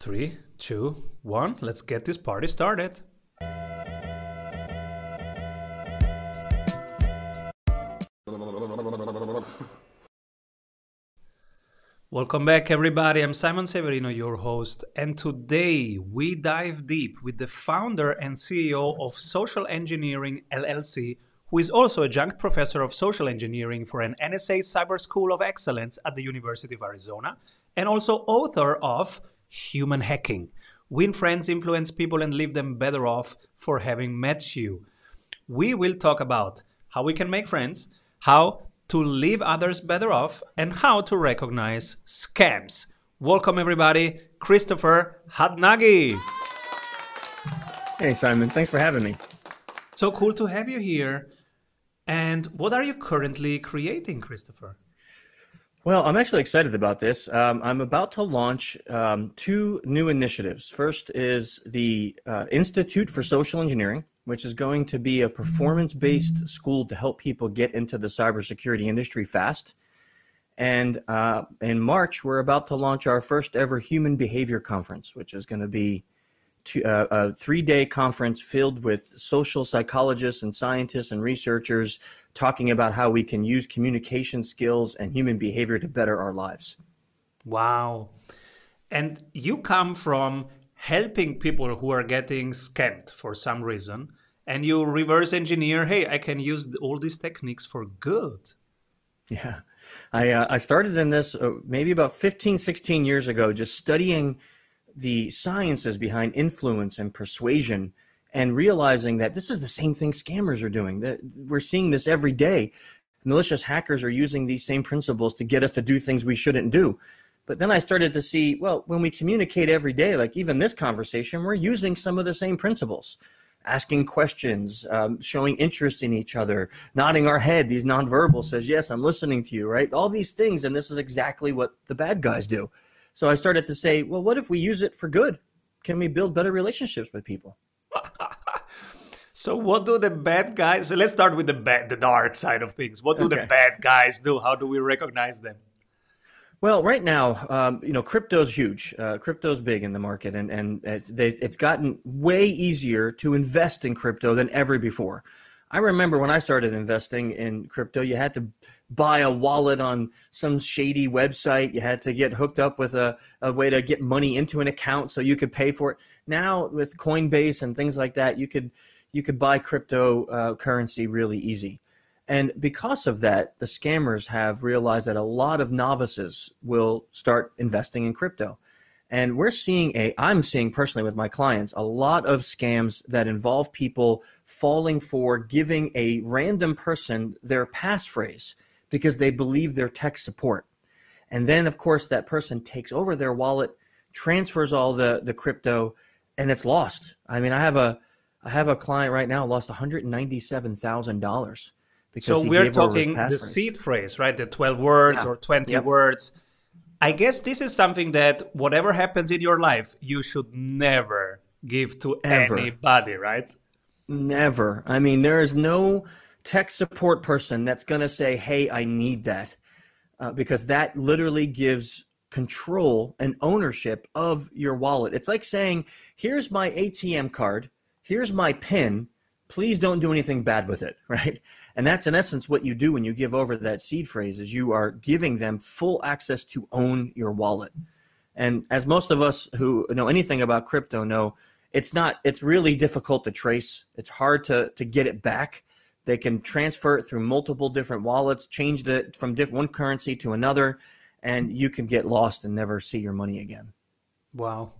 Three, two, one. Let's get this party started. Welcome back, everybody. I'm Simon Severino, your host, and today we dive deep with the founder and CEO of Social Engineering LLC, who is also adjunct professor of social engineering for an NSA Cyber School of Excellence at the University of Arizona, and also author of Human Hacking Win Friends, Influence People, and Leave Them Better Off for Having Met You. We will talk about how we can make friends, how to leave others better off, and how to recognize scams. Welcome, everybody, Christopher Hadnagy. Hey, Simon. Thanks for having me. So cool to have you here. And what are you currently creating, Christopher? Well, I'm actually excited about this. Um, I'm about to launch um, two new initiatives. First is the uh, Institute for Social Engineering, which is going to be a performance based school to help people get into the cybersecurity industry fast. And uh, in March, we're about to launch our first ever human behavior conference, which is going to be uh, a three day conference filled with social psychologists and scientists and researchers talking about how we can use communication skills and human behavior to better our lives. Wow. And you come from helping people who are getting scammed for some reason, and you reverse engineer hey, I can use all these techniques for good. Yeah. I, uh, I started in this uh, maybe about 15, 16 years ago, just studying the sciences behind influence and persuasion and realizing that this is the same thing scammers are doing. That we're seeing this every day. Malicious hackers are using these same principles to get us to do things we shouldn't do. But then I started to see, well, when we communicate every day, like even this conversation, we're using some of the same principles. Asking questions, um, showing interest in each other, nodding our head. These nonverbal says, "Yes, I'm listening to you." Right? All these things, and this is exactly what the bad guys do. So I started to say, well, what if we use it for good? Can we build better relationships with people? So what do the bad guys? So let's start with the bad, the dark side of things. What do okay. the bad guys do? How do we recognize them? Well, right now, um, you know, crypto's huge. Uh, crypto's big in the market, and and they, it's gotten way easier to invest in crypto than ever before. I remember when I started investing in crypto, you had to buy a wallet on some shady website. You had to get hooked up with a, a way to get money into an account so you could pay for it. Now with Coinbase and things like that, you could you could buy cryptocurrency uh, really easy. And because of that, the scammers have realized that a lot of novices will start investing in crypto. And we're seeing a, I'm seeing personally with my clients, a lot of scams that involve people falling for giving a random person their passphrase because they believe they're tech support. And then, of course, that person takes over their wallet, transfers all the, the crypto, and it's lost. I mean, I have a, I have a client right now lost $197,000 because so we're talking the seed phrase, right? The 12 words yeah. or 20 yep. words I guess this is something that whatever happens in your life, you should never give to Ever. anybody, right? Never. I mean, there is no tech support person that's going to say, hey, I need that. Uh, because that literally gives control and ownership of your wallet. It's like saying, here's my ATM card, here's my PIN, please don't do anything bad with it, right? And that's in essence what you do when you give over that seed phrase is you are giving them full access to own your wallet. And as most of us who know anything about crypto know, it's not it's really difficult to trace. It's hard to to get it back. They can transfer it through multiple different wallets, change it from diff- one currency to another, and you can get lost and never see your money again. Wow.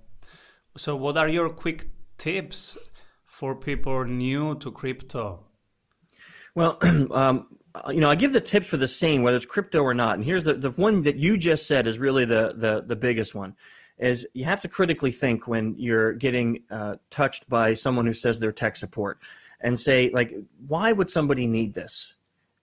So what are your quick tips for people new to crypto? Well, um, you know, I give the tips for the same, whether it's crypto or not. And here's the, the one that you just said is really the, the, the biggest one is you have to critically think when you're getting uh, touched by someone who says they're tech support and say like why would somebody need this?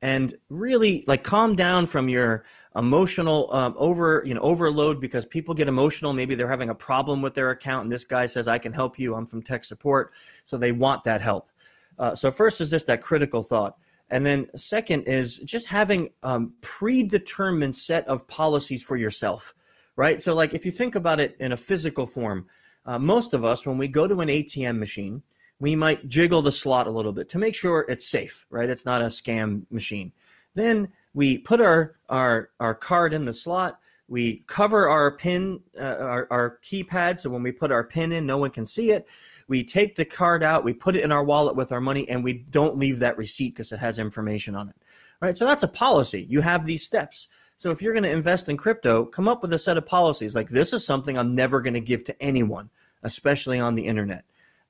And really like calm down from your emotional um, over you know overload because people get emotional. Maybe they're having a problem with their account and this guy says i can help you. I'm from tech support. So they want that help. Uh, so first is just that critical thought. And then second is just having um, predetermined set of policies for yourself right? So, like, if you think about it in a physical form, uh, most of us, when we go to an ATM machine, we might jiggle the slot a little bit to make sure it's safe, right? It's not a scam machine. Then we put our our our card in the slot. We cover our pin, uh, our, our keypad, so when we put our pin in, no one can see it. We take the card out, we put it in our wallet with our money, and we don't leave that receipt because it has information on it. All right, so that's a policy. You have these steps. So if you're going to invest in crypto, come up with a set of policies like this is something I'm never going to give to anyone, especially on the internet.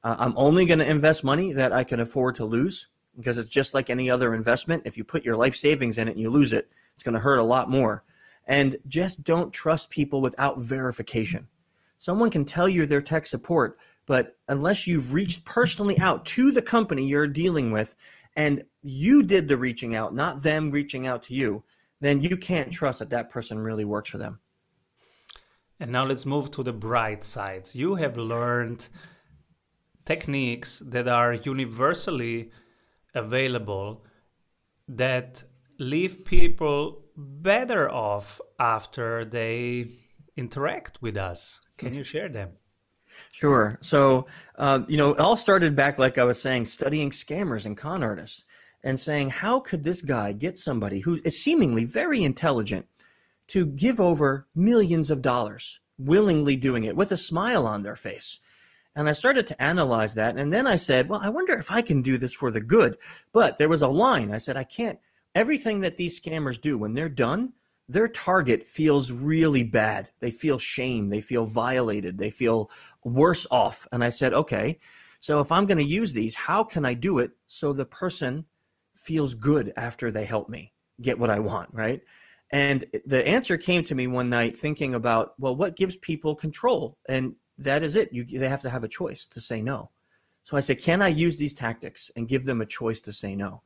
Uh, I'm only going to invest money that I can afford to lose because it's just like any other investment. If you put your life savings in it and you lose it, it's going to hurt a lot more. And just don't trust people without verification. Someone can tell you their tech support, but unless you've reached personally out to the company you're dealing with and you did the reaching out, not them reaching out to you, then you can't trust that that person really works for them. And now let's move to the bright sides. You have learned techniques that are universally available that leave people better off after they interact with us. Can you share them? Sure. So, uh, you know, it all started back, like I was saying, studying scammers and con artists and saying, how could this guy get somebody who is seemingly very intelligent to give over millions of dollars, willingly doing it with a smile on their face? And I started to analyze that. And then I said, well, I wonder if I can do this for the good. But there was a line. I said, I can't. Everything that these scammers do, when they're done, their target feels really bad. They feel shame. They feel violated. They feel worse off. And I said, okay, so if I'm going to use these, how can I do it so the person feels good after they help me get what I want, right? And the answer came to me one night thinking about, well, what gives people control? And that is it. You, they have to have a choice to say no. So I said, can I use these tactics and give them a choice to say no?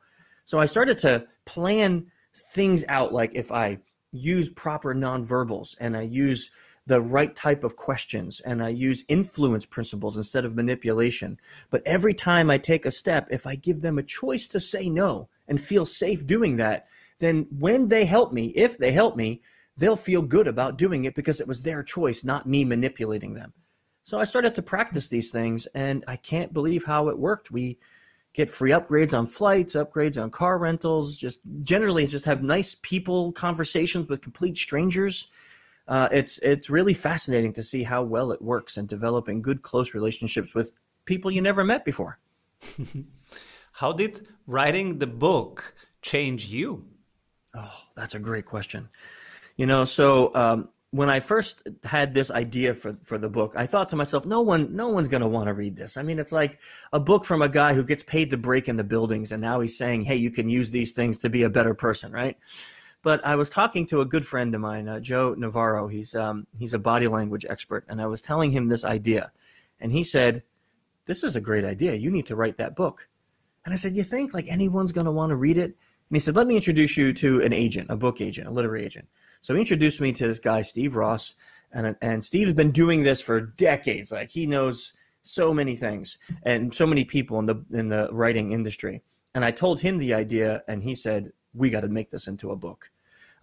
So I started to plan things out like if I use proper nonverbals and I use the right type of questions and I use influence principles instead of manipulation. But every time I take a step, if I give them a choice to say no and feel safe doing that, then when they help me, if they help me, they'll feel good about doing it because it was their choice, not me manipulating them. So I started to practice these things, and I can't believe how it worked. We get free upgrades on flights, upgrades on car rentals, just generally just have nice people conversations with complete strangers. Uh, it's it's really fascinating to see how well it works and developing good close relationships with people you never met before. how did writing the book change you? Oh, that's a great question. You know, so um, when I first had this idea for, for the book, I thought to myself, no one, no one's going to want to read this. I mean, it's like a book from a guy who gets paid to break into buildings, and now he's saying, hey, you can use these things to be a better person, right? But I was talking to a good friend of mine, uh, Joe Navarro. He's um, he's a body language expert, and I was telling him this idea, and he said, "This is a great idea. You need to write that book." And I said, "You think like anyone's going to want to read it?" And he said, "Let me introduce you to an agent, a book agent, a literary agent." So he introduced me to this guy, Steve Ross, and and Steve's been doing this for decades. Like he knows so many things and so many people in the in the writing industry. And I told him the idea, and he said, "We got to make this into a book."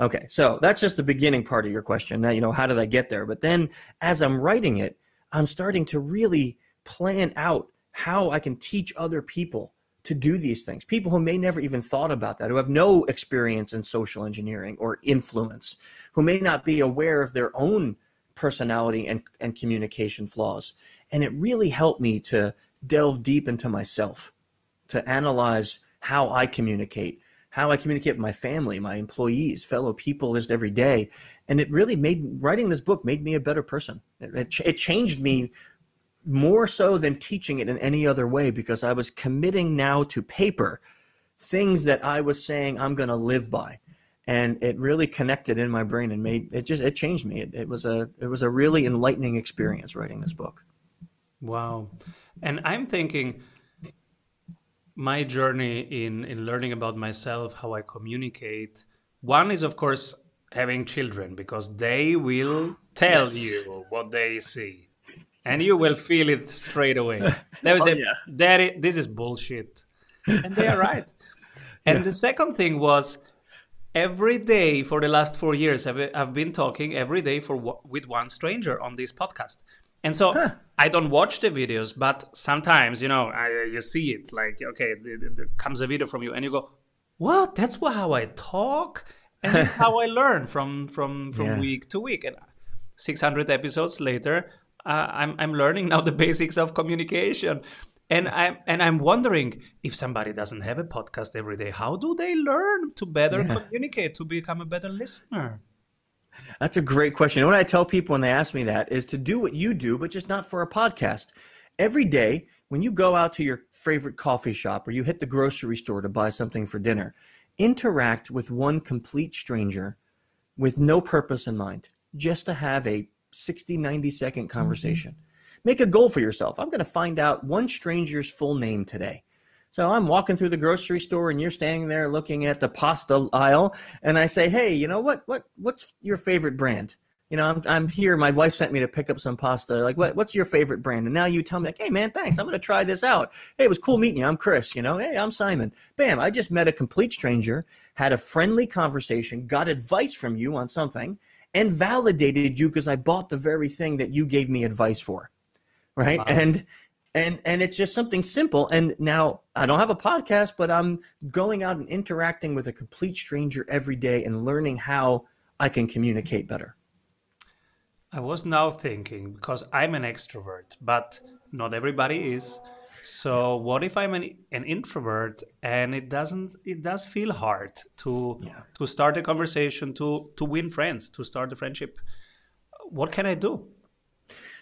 Okay, so that's just the beginning part of your question. Now, you know, how did I get there? But then, as I'm writing it, I'm starting to really plan out how I can teach other people to do these things. People who may never even thought about that, who have no experience in social engineering or influence, who may not be aware of their own personality and, and communication flaws. And it really helped me to delve deep into myself, to analyze how I communicate, how I communicate with my family, my employees, fellow people just every day. And it really made writing this book made me a better person. It, it, it changed me more so than teaching it in any other way because I was committing now to paper things that I was saying I'm going to live by. And it really connected in my brain and made it just it changed me. It, it was a it was a really enlightening experience writing this book. Wow. And I'm thinking my journey in in learning about myself, how I communicate. One is of course having children because they will tell yes. you what they see and you will feel it straight away. There was oh, a yeah. daddy, this is bullshit, and they are right. And yeah. the second thing was every day for the last four years, I've, I've been talking every day for with one stranger on this podcast. And so huh. I don't watch the videos, but sometimes, you know, I, you see it like, okay, there comes a video from you and you go, what? That's how I talk? And how I learn from, from, from yeah. week to week. And 600 episodes later, uh, I'm, I'm learning now the basics of communication. And I'm and I'm wondering if somebody doesn't have a podcast every day, how do they learn to better yeah. communicate, to become a better listener? That's a great question. And what I tell people when they ask me that is to do what you do, but just not for a podcast. Every day, when you go out to your favorite coffee shop or you hit the grocery store to buy something for dinner, interact with one complete stranger with no purpose in mind, just to have a 60, 90 second mm-hmm. conversation. Mm-hmm. Make a goal for yourself. I'm going to find out one stranger's full name today. So I'm walking through the grocery store and you're standing there looking at the pasta aisle and I say, "Hey, you know what what what's your favorite brand?" You know, I'm, I'm here. My wife sent me to pick up some pasta. Like, what, what's your favorite brand? And now you tell me, like, hey, man, thanks. I'm going to try this out. Hey, it was cool meeting you. I'm Chris. You know, hey, I'm Simon. Bam, I just met a complete stranger, had a friendly conversation, got advice from you on something, and validated you because I bought the very thing that you gave me advice for. Right. Wow. And and and it's just something simple and now i don't have a podcast but i'm going out and interacting with a complete stranger every day and learning how i can communicate better i was now thinking because i'm an extrovert but not everybody is so what if i'm an, an introvert and it doesn't it does feel hard to yeah. to start a conversation to to win friends to start a friendship what can i do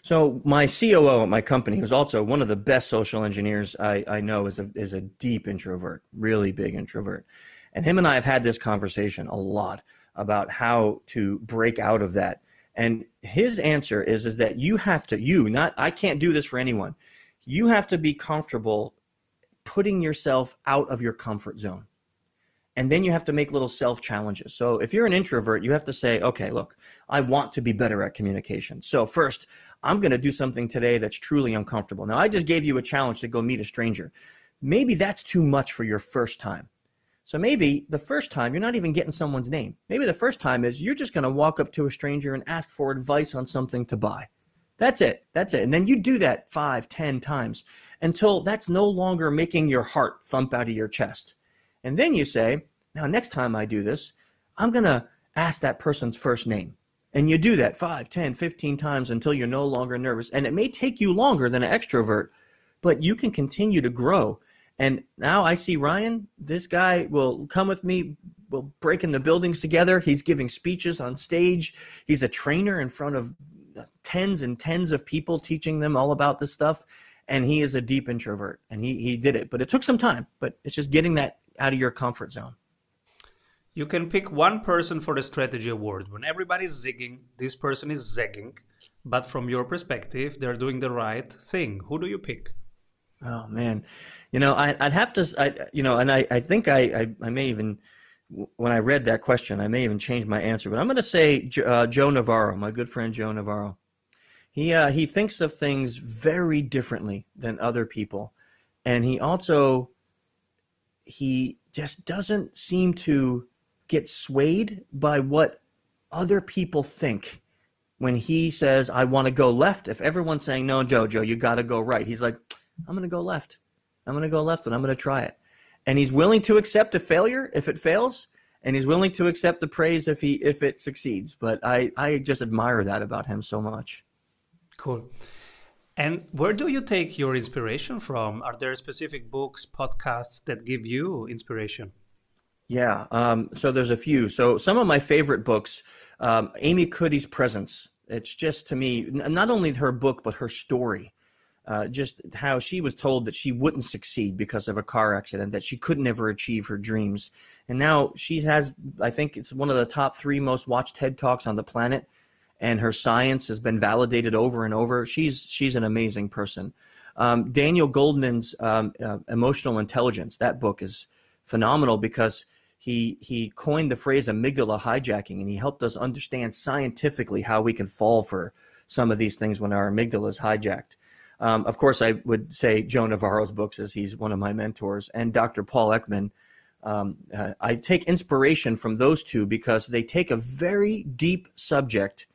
so my COO at my company, who's also one of the best social engineers I, I know, is a is a deep introvert, really big introvert, and him and I have had this conversation a lot about how to break out of that. And his answer is is that you have to you not I can't do this for anyone. You have to be comfortable putting yourself out of your comfort zone and then you have to make little self challenges. So if you're an introvert, you have to say, okay, look, I want to be better at communication. So first, I'm going to do something today that's truly uncomfortable. Now, I just gave you a challenge to go meet a stranger. Maybe that's too much for your first time. So maybe the first time you're not even getting someone's name. Maybe the first time is you're just going to walk up to a stranger and ask for advice on something to buy. That's it. That's it. And then you do that five, ten times until that's no longer making your heart thump out of your chest. And then you say, now, next time I do this, I'm going to ask that person's first name. And you do that 5, 10, 15 times until you're no longer nervous. And it may take you longer than an extrovert, but you can continue to grow. And now I see Ryan, this guy will come with me. We'll break in the buildings together. He's giving speeches on stage. He's a trainer in front of tens and tens of people teaching them all about this stuff. And he is a deep introvert and he, he did it. But it took some time, but it's just getting that out of your comfort zone. You can pick one person for the strategy award. When everybody's zigging, this person is zagging. But from your perspective, they're doing the right thing. Who do you pick? Oh man, you know I, would have to, I, you know, and I, I think I, I, I, may even, when I read that question, I may even change my answer. But I'm going to say uh, Joe Navarro, my good friend Joe Navarro. He uh, he thinks of things very differently than other people, and he also he just doesn't seem to get swayed by what other people think when he says i want to go left if everyone's saying no Joe, Joe, you got to go right he's like i'm going to go left i'm going to go left and i'm going to try it and he's willing to accept a failure if it fails and he's willing to accept the praise if he if it succeeds but i i just admire that about him so much cool and where do you take your inspiration from? Are there specific books, podcasts that give you inspiration? Yeah, um, so there's a few. So some of my favorite books, um, Amy Cuddy's Presence. It's just to me not only her book but her story. Uh, just how she was told that she wouldn't succeed because of a car accident, that she could never achieve her dreams. And now she has, I think it's one of the top three most watched TED Talks on the planet and her science has been validated over and over. She's she's an amazing person. Um, Daniel Goleman's um, uh, Emotional Intelligence. That book is phenomenal because he he coined the phrase amygdala hijacking, and he helped us understand scientifically how we can fall for some of these things when our amygdala is hijacked. Um, of course, I would say Joe Navarro's books, as he's one of my mentors, and Dr. Paul Ekman. Um, uh, I take inspiration from those two because they take a very deep subject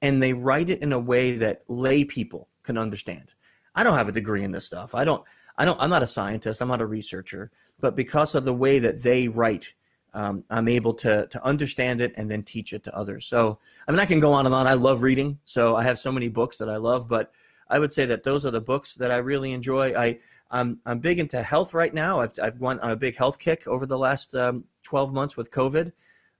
and they write it in a way that lay people can understand. I don't have a degree in this stuff. I don't. I don't. I'm not a scientist. I'm not a researcher. But because of the way that they write, um, I'm able to to understand it and then teach it to others. So I mean, I can go on and on. I love reading, so I have so many books that I love. But I would say that those are the books that I really enjoy. I I'm I'm big into health right now. I've I've went on a big health kick over the last um, 12 months with COVID.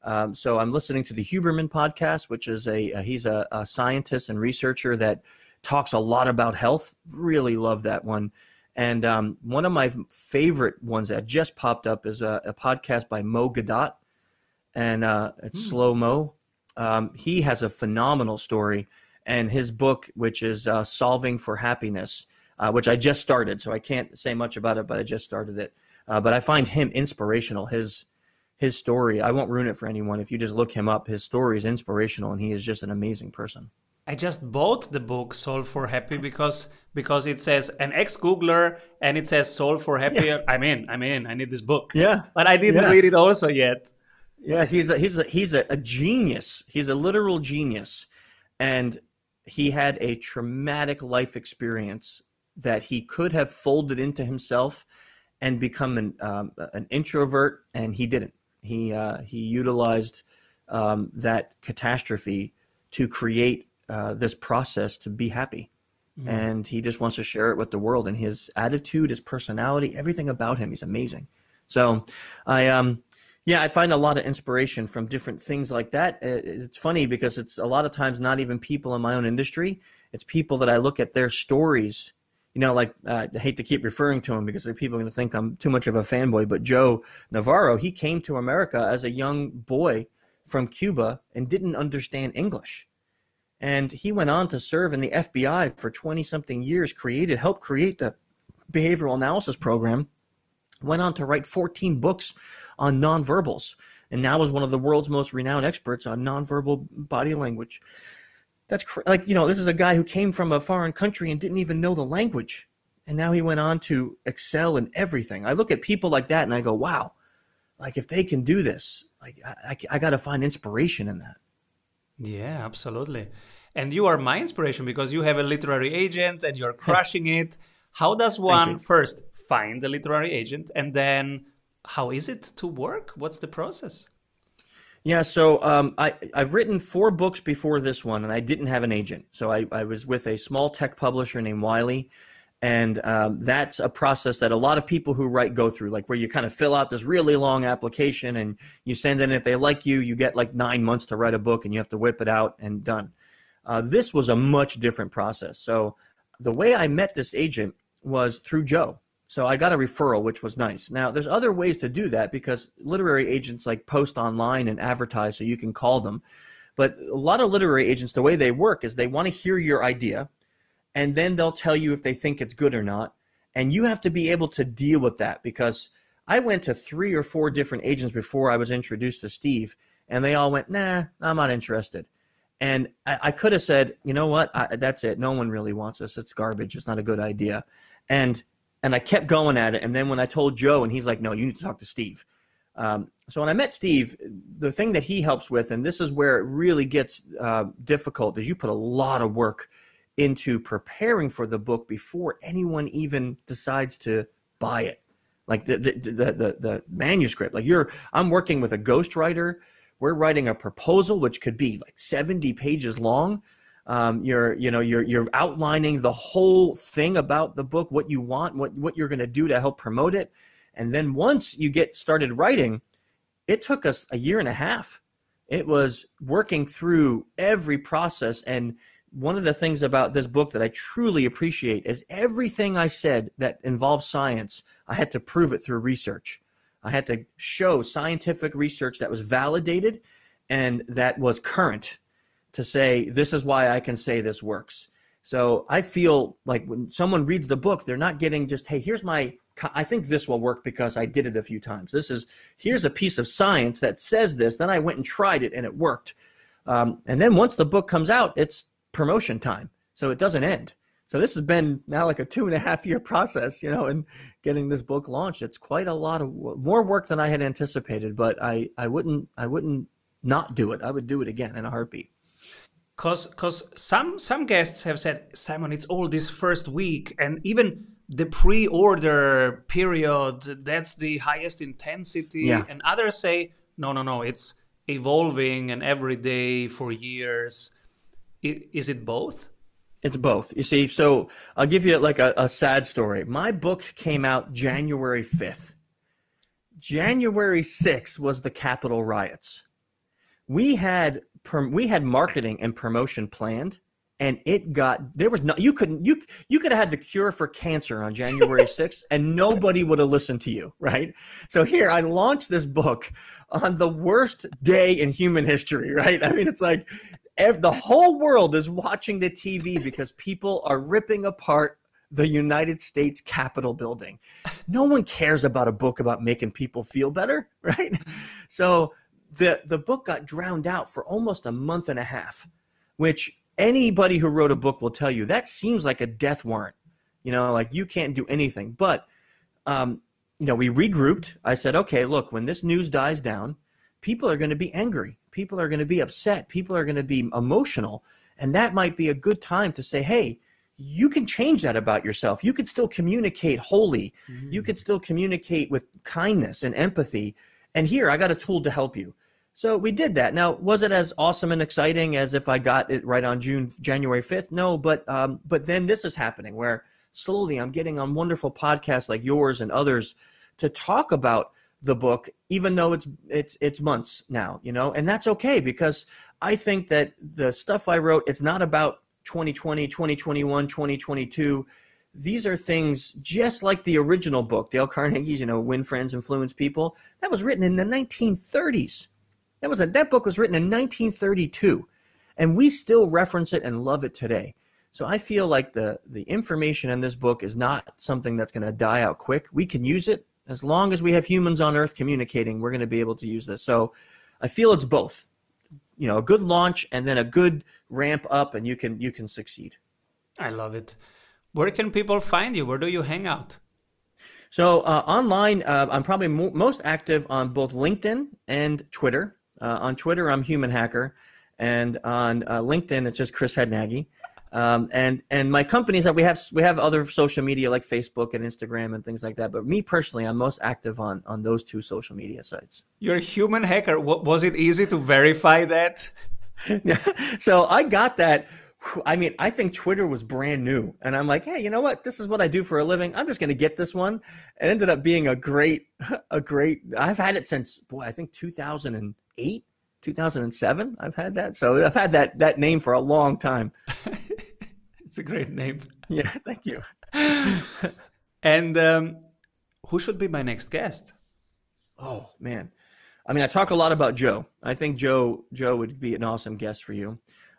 Um, so I'm listening to the Huberman podcast, which is a, a he's a, a, scientist and researcher that talks a lot about health. Really love that one. And um, one of my favorite ones that just popped up is a, a podcast by Mo Gawdat, and uh, it's mm. Slo Mo. Um, he has a phenomenal story, and his book, which is uh, Solving for Happiness, uh, which I just started, so I can't say much about it, but I just started it. Uh, but I find him inspirational. His his story. I won't ruin it for anyone. If you just look him up, his story is inspirational, and he is just an amazing person. I just bought the book Solve for Happy because because it says an ex Googler and it says Solve for Happy. Yeah. I'm in. I'm in. I need this book. Yeah, but I didn't yeah. read it also yet. Yeah, he's a, he's a, he's a, a genius. He's a literal genius, and he had a traumatic life experience that he could have folded into himself and become an um, an introvert, and he didn't. He uh, he utilized um, that catastrophe to create uh, this process to be happy, mm. and he just wants to share it with the world. And his attitude, his personality, everything about him, he's amazing. So, I um, yeah, I find a lot of inspiration from different things like that. It's funny because it's a lot of times not even people in my own industry. It's people that I look at their stories you know, like uh, I hate to keep referring to him because people are going to think I'm too much of a fanboy, but Joe Navarro, he came to America as a young boy from Cuba and didn't understand English. And he went on to serve in the FBI for 20 something years, created, helped create the behavioral analysis program, went on to write 14 books on nonverbals, and now is one of the world's most renowned experts on nonverbal body language. That's cr- like you know this is a guy who came from a foreign country and didn't even know the language and now he went on to excel in everything. I look at people like that and i go wow like if they can do this like i, I, I got to find inspiration in that. Yeah absolutely. And you are my inspiration because you have a literary agent and you're crushing it how does one first find a literary agent and then how is it to work what's the process yeah, so um, I, I've written four books before this one, and I didn't have an agent. So I, I was with a small tech publisher named Wiley, and um, that's a process that a lot of people who write go through, like where you kind of fill out this really long application and you send in. If they like you, you get like nine months to write a book, and you have to whip it out and done. Uh, this was a much different process. So the way I met this agent was through Joe. So I got a referral, which was nice. Now, there's other ways to do that because literary agents like post online and advertise so you can call them. But a lot of literary agents, the way they work is they want to hear your idea and then they'll tell you if they think it's good or not. And you have to be able to deal with that because I went to three or four different agents before I was introduced to Steve, and they all went, nah, I'm not interested. And I, I could have said, you know what, I, that's it. No one really wants us. It's garbage. It's not a good idea. And and I kept going at it. And then when I told Joe, and he's like, "No, you need to talk to Steve." Um, so when I met Steve, the thing that he helps with, and this is where it really gets uh, difficult, is you put a lot of work into preparing for the book before anyone even decides to buy it. Like the the, the, the, the manuscript. Like you're, I'm working with a ghostwriter. We're writing a proposal, which could be like 70 pages long. Um, you're you know you're you're outlining the whole thing about the book what you want what what you're going to do to help promote it. And then once you get started writing it took us a year and a half. It was working through every process. And one of the things about this book that I truly appreciate is everything I said that involves science, I had to prove it through research. I had to show scientific research that was validated and that was current to say this is why I can say this works. So I feel like when someone reads the book, they're not getting just, hey, here's my, I think this will work because I did it a few times. This is, here's a piece of science that says this. Then I went and tried it and it worked. Um, and then once the book comes out, it's promotion time. So it doesn't end. So this has been now like a two and a half year process, you know, and getting this book launched. It's quite a lot of more work than I had anticipated, but I, I wouldn't, I wouldn't not do it. I would do it again in a heartbeat. Cause, cause some some guests have said, Simon, it's all this first week, and even the pre-order period that's the highest intensity. Yeah. And others say, no, no, no, it's evolving and every day for years. Is it both? It's both. You see, so I'll give you like a, a sad story. My book came out January 5th. January 6th was the Capitol riots. We had we had marketing and promotion planned and it got there was no you couldn't you you could have had the cure for cancer on January 6th and nobody would have listened to you, right? So here I launched this book on the worst day in human history, right? I mean it's like the whole world is watching the TV because people are ripping apart the United States Capitol building. No one cares about a book about making people feel better, right? So the the book got drowned out for almost a month and a half, which anybody who wrote a book will tell you that seems like a death warrant. You know, like you can't do anything. But um, you know, we regrouped. I said, okay, look, when this news dies down, people are going to be angry. People are going to be upset. People are going to be emotional. And that might be a good time to say, hey, you can change that about yourself. You could still communicate wholly. Mm-hmm. You could still communicate with kindness and empathy. And here, I got a tool to help you. So we did that. Now, was it as awesome and exciting as if I got it right on June, January 5th? No, but um, but then this is happening where slowly I'm getting on wonderful podcasts like yours and others to talk about the book, even though it's it's it's months now, you know, and that's okay because I think that the stuff I wrote, it's not about 2020, 2021, 2022. These are things just like the original book, Dale Carnegie's, you know, Win Friends, Influence People. That was written in the 1930s. That was a that book was written in 1932, and we still reference it and love it today. So I feel like the the information in this book is not something that's going to die out quick. We can use it as long as we have humans on Earth communicating, we're going to be able to use this. So I feel it's both. You know, a good launch and then a good ramp up, and you can you can succeed. I love it. Where can people find you? Where do you hang out? So uh, online, uh, I'm probably mo- most active on both LinkedIn and Twitter. Uh, on Twitter, I'm Human Hacker, and on uh, LinkedIn, it's just Chris Hadnagy. Um, and and my companies that we have we have other social media like Facebook and Instagram and things like that. But me personally, I'm most active on on those two social media sites. You're a human hacker. Was it easy to verify that? yeah. So I got that. I mean, I think Twitter was brand new, and I'm like, hey, you know what? This is what I do for a living. I'm just going to get this one. It ended up being a great, a great. I've had it since boy, I think 2008. 2007 i've had that so i've had that that name for a long time it's a great name. Yeah thank you. And um, who should be my next guest? Oh man. I mean i talk a lot about joe. I think joe joe would be an awesome guest for you.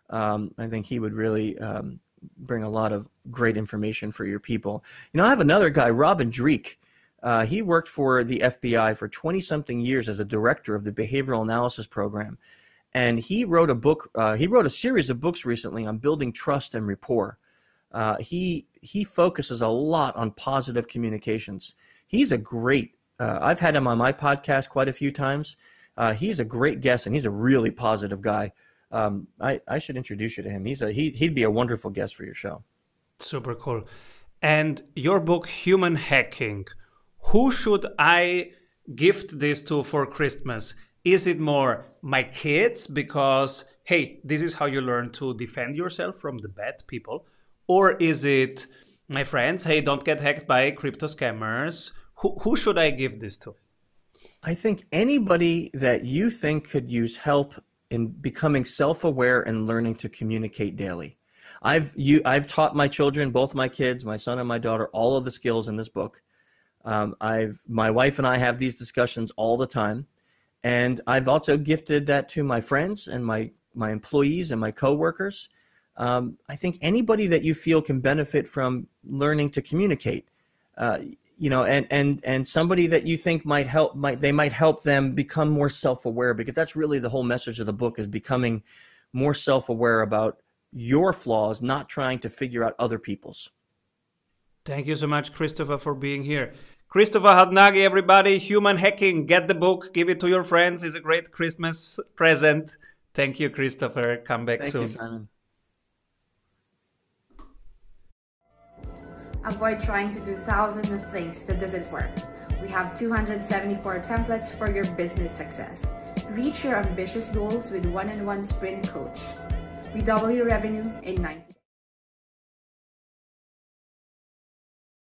Um, i think he would really um, bring a lot of great information for your people. You know i have another guy robin dreeke uh, he worked for the FBI for 20 something years as a director of the behavioral analysis program. And he wrote a book, uh, he wrote a series of books recently on building trust and rapport. Uh, he, he focuses a lot on positive communications. He's a great, uh, I've had him on my podcast quite a few times. Uh, he's a great guest and he's a really positive guy. Um, I, I should introduce you to him. He's a, he, he'd be a wonderful guest for your show. Super cool. And your book, Human Hacking, who should I gift this to for Christmas? Is it more my kids because, hey, this is how you learn to defend yourself from the bad people? Or is it my friends, hey, don't get hacked by crypto scammers? Who, who should I give this to? I think anybody that you think could use help in becoming self-aware and learning to communicate daily. I've you I've taught my children, both my kids, my son and my daughter, all of the skills in this book. Um, I've my wife and I have these discussions all the time, and I've also gifted that to my friends and my my employees and my coworkers. Um, I think anybody that you feel can benefit from learning to communicate, uh, you know, and and and somebody that you think might help might they might help them become more self aware because that's really the whole message of the book is becoming more self aware about your flaws, not trying to figure out other people's. Thank you so much, Christopher, for being here. Christopher Hadnagy, everybody, Human Hacking. Get the book, give it to your friends. It's a great Christmas present. Thank you, Christopher. Come back Thank soon. You, Simon. Avoid trying to do thousands of things that doesn't work. We have 274 templates for your business success. Reach your ambitious goals with one-on-one sprint coach. We double your revenue in 90 days.